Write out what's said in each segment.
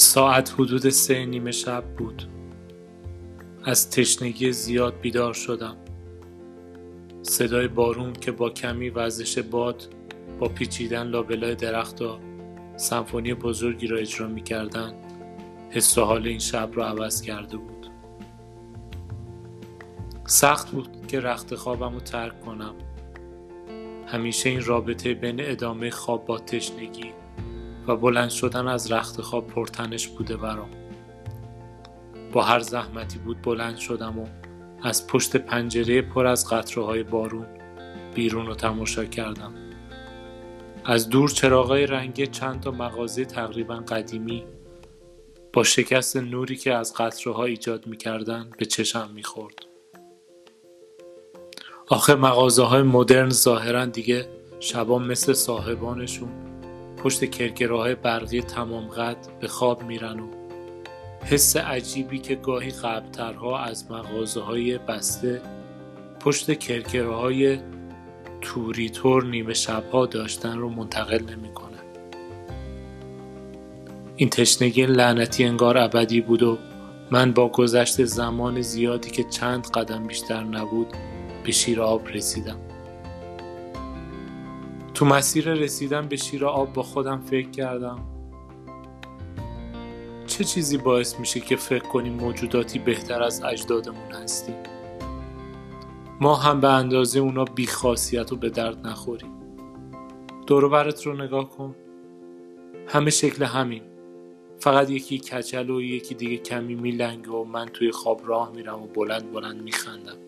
ساعت حدود سه نیمه شب بود. از تشنگی زیاد بیدار شدم. صدای بارون که با کمی وزش باد با پیچیدن لابلای درختها سمفونی بزرگی را اجرا می کردن حس و حال این شب را عوض کرده بود. سخت بود که رخت خوابم رو ترک کنم. همیشه این رابطه بین ادامه خواب با تشنگی و بلند شدن از رخت خواب پرتنش بوده برام. با هر زحمتی بود بلند شدم و از پشت پنجره پر از قطره های بارون بیرون رو تماشا کردم. از دور چراغای رنگی چند تا مغازه تقریبا قدیمی با شکست نوری که از قطره ها ایجاد می‌کردن به چشم می‌خورد. آخه مغازه های مدرن ظاهرا دیگه شبا مثل صاحبانشون پشت کرکراهای برقی تمام قد به خواب میرن و حس عجیبی که گاهی قبلترها از مغازه های بسته پشت کرکراهای توریتور نیمه شبها داشتن رو منتقل نمی‌کنه. این تشنگی لعنتی انگار ابدی بود و من با گذشت زمان زیادی که چند قدم بیشتر نبود به شیر آب رسیدم تو مسیر رسیدن به شیر آب با خودم فکر کردم. چه چیزی باعث میشه که فکر کنیم موجوداتی بهتر از اجدادمون هستیم؟ ما هم به اندازه اونا بیخاصیت و به درد نخوریم. برت رو نگاه کن. همه شکل همین. فقط یکی کچل و یکی دیگه کمی میلنگه و من توی خواب راه میرم و بلند بلند میخندم.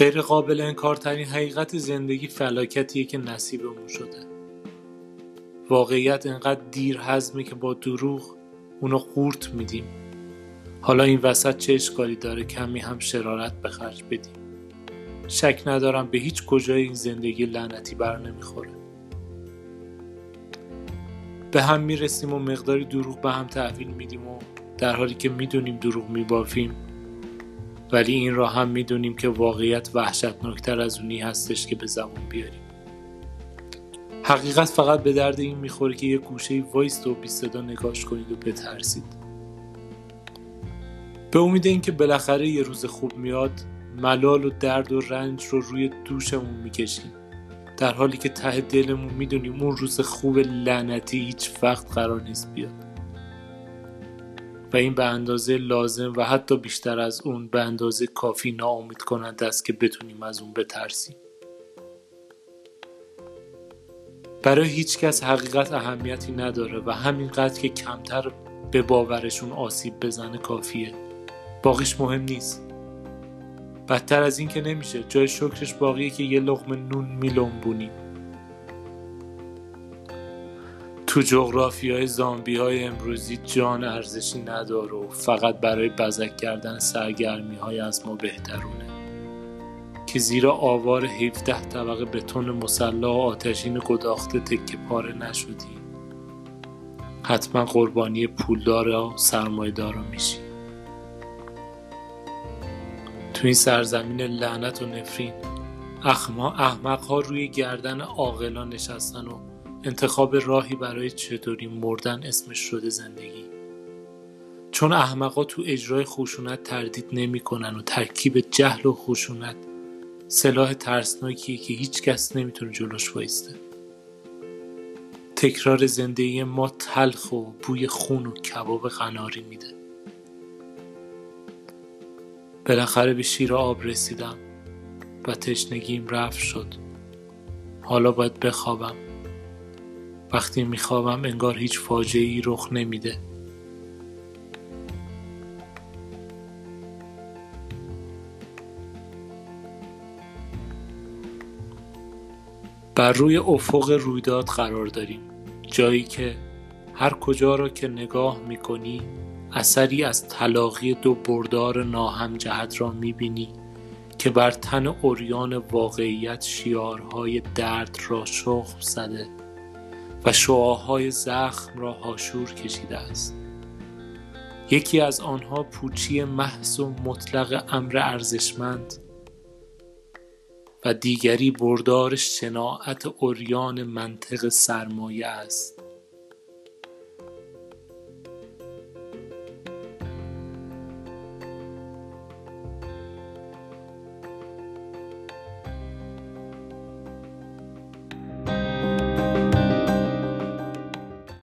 غیر قابل انکارترین حقیقت زندگی فلاکتیه که نصیبمون شده. واقعیت انقدر دیر هضمه که با دروغ اونو قورت میدیم. حالا این وسط چه اشکالی داره کمی هم شرارت به خرج بدیم. شک ندارم به هیچ کجای این زندگی لعنتی بر نمی‌خوره. به هم می‌رسیم و مقداری دروغ به هم تحویل میدیم و در حالی که می‌دونیم دروغ میبافیم ولی این را هم می‌دونیم که واقعیت وحشتناکتر از اونی هستش که به زبان بیاریم. حقیقت فقط به درد این می‌خوره که یه گوشه وایست و بی صدا نگاش کنید و بترسید. به امید اینکه بالاخره یه روز خوب میاد ملال و درد و رنج رو روی دوشمون می‌کشیم. در حالی که ته دلمون می‌دونیم اون روز خوب لعنتی هیچ وقت قرار نیست بیاد. و این به اندازه لازم و حتی بیشتر از اون به اندازه کافی ناامید کنند است که بتونیم از اون بترسیم. برای هیچ کس حقیقت اهمیتی نداره و همینقدر که کمتر به باورشون آسیب بزنه کافیه. باقیش مهم نیست. بدتر از این که نمیشه. جای شکرش باقیه که یه لغم نون میلنبونیم. تو های زامبی های امروزی جان ارزشی نداره و فقط برای بزک کردن سرگرمی های از ما بهترونه. که زیرا آوار 17 طبقه بتون مسلح و آتشین گداخته تکه پاره نشدی. حتما قربانی پولدار و سرمایدار میشی. تو این سرزمین لعنت و نفرین احمق ها روی گردن عاقلان نشستن و انتخاب راهی برای چطوری مردن اسمش شده زندگی. چون احمقا تو اجرای خشونت تردید نمی‌کنن و ترکیب جهل و خشونت سلاح ترسناکیه که هیچ کس نمی‌تونه جلوش وایسته. تکرار زندگی ما تلخ و بوی خون و کباب قناری میده. بالاخره به شیر آب رسیدم و تشنگیم رفت شد. حالا باید بخوابم. وقتی میخوابم انگار هیچ فاجعه ای رخ نمیده. بر روی افق رویداد قرار داریم. جایی که هر کجا را که نگاه می‌کنی اثری از تلاقی دو بردار ناهم جهت را می‌بینی که بر تن اوریان واقعیت شیارهای درد را شخم زده. و شعاهای زخم را هاشور کشیده است. یکی از آنها پوچی محض و مطلق امر ارزشمند و دیگری بردار شناعت اوریان منطق سرمایه است.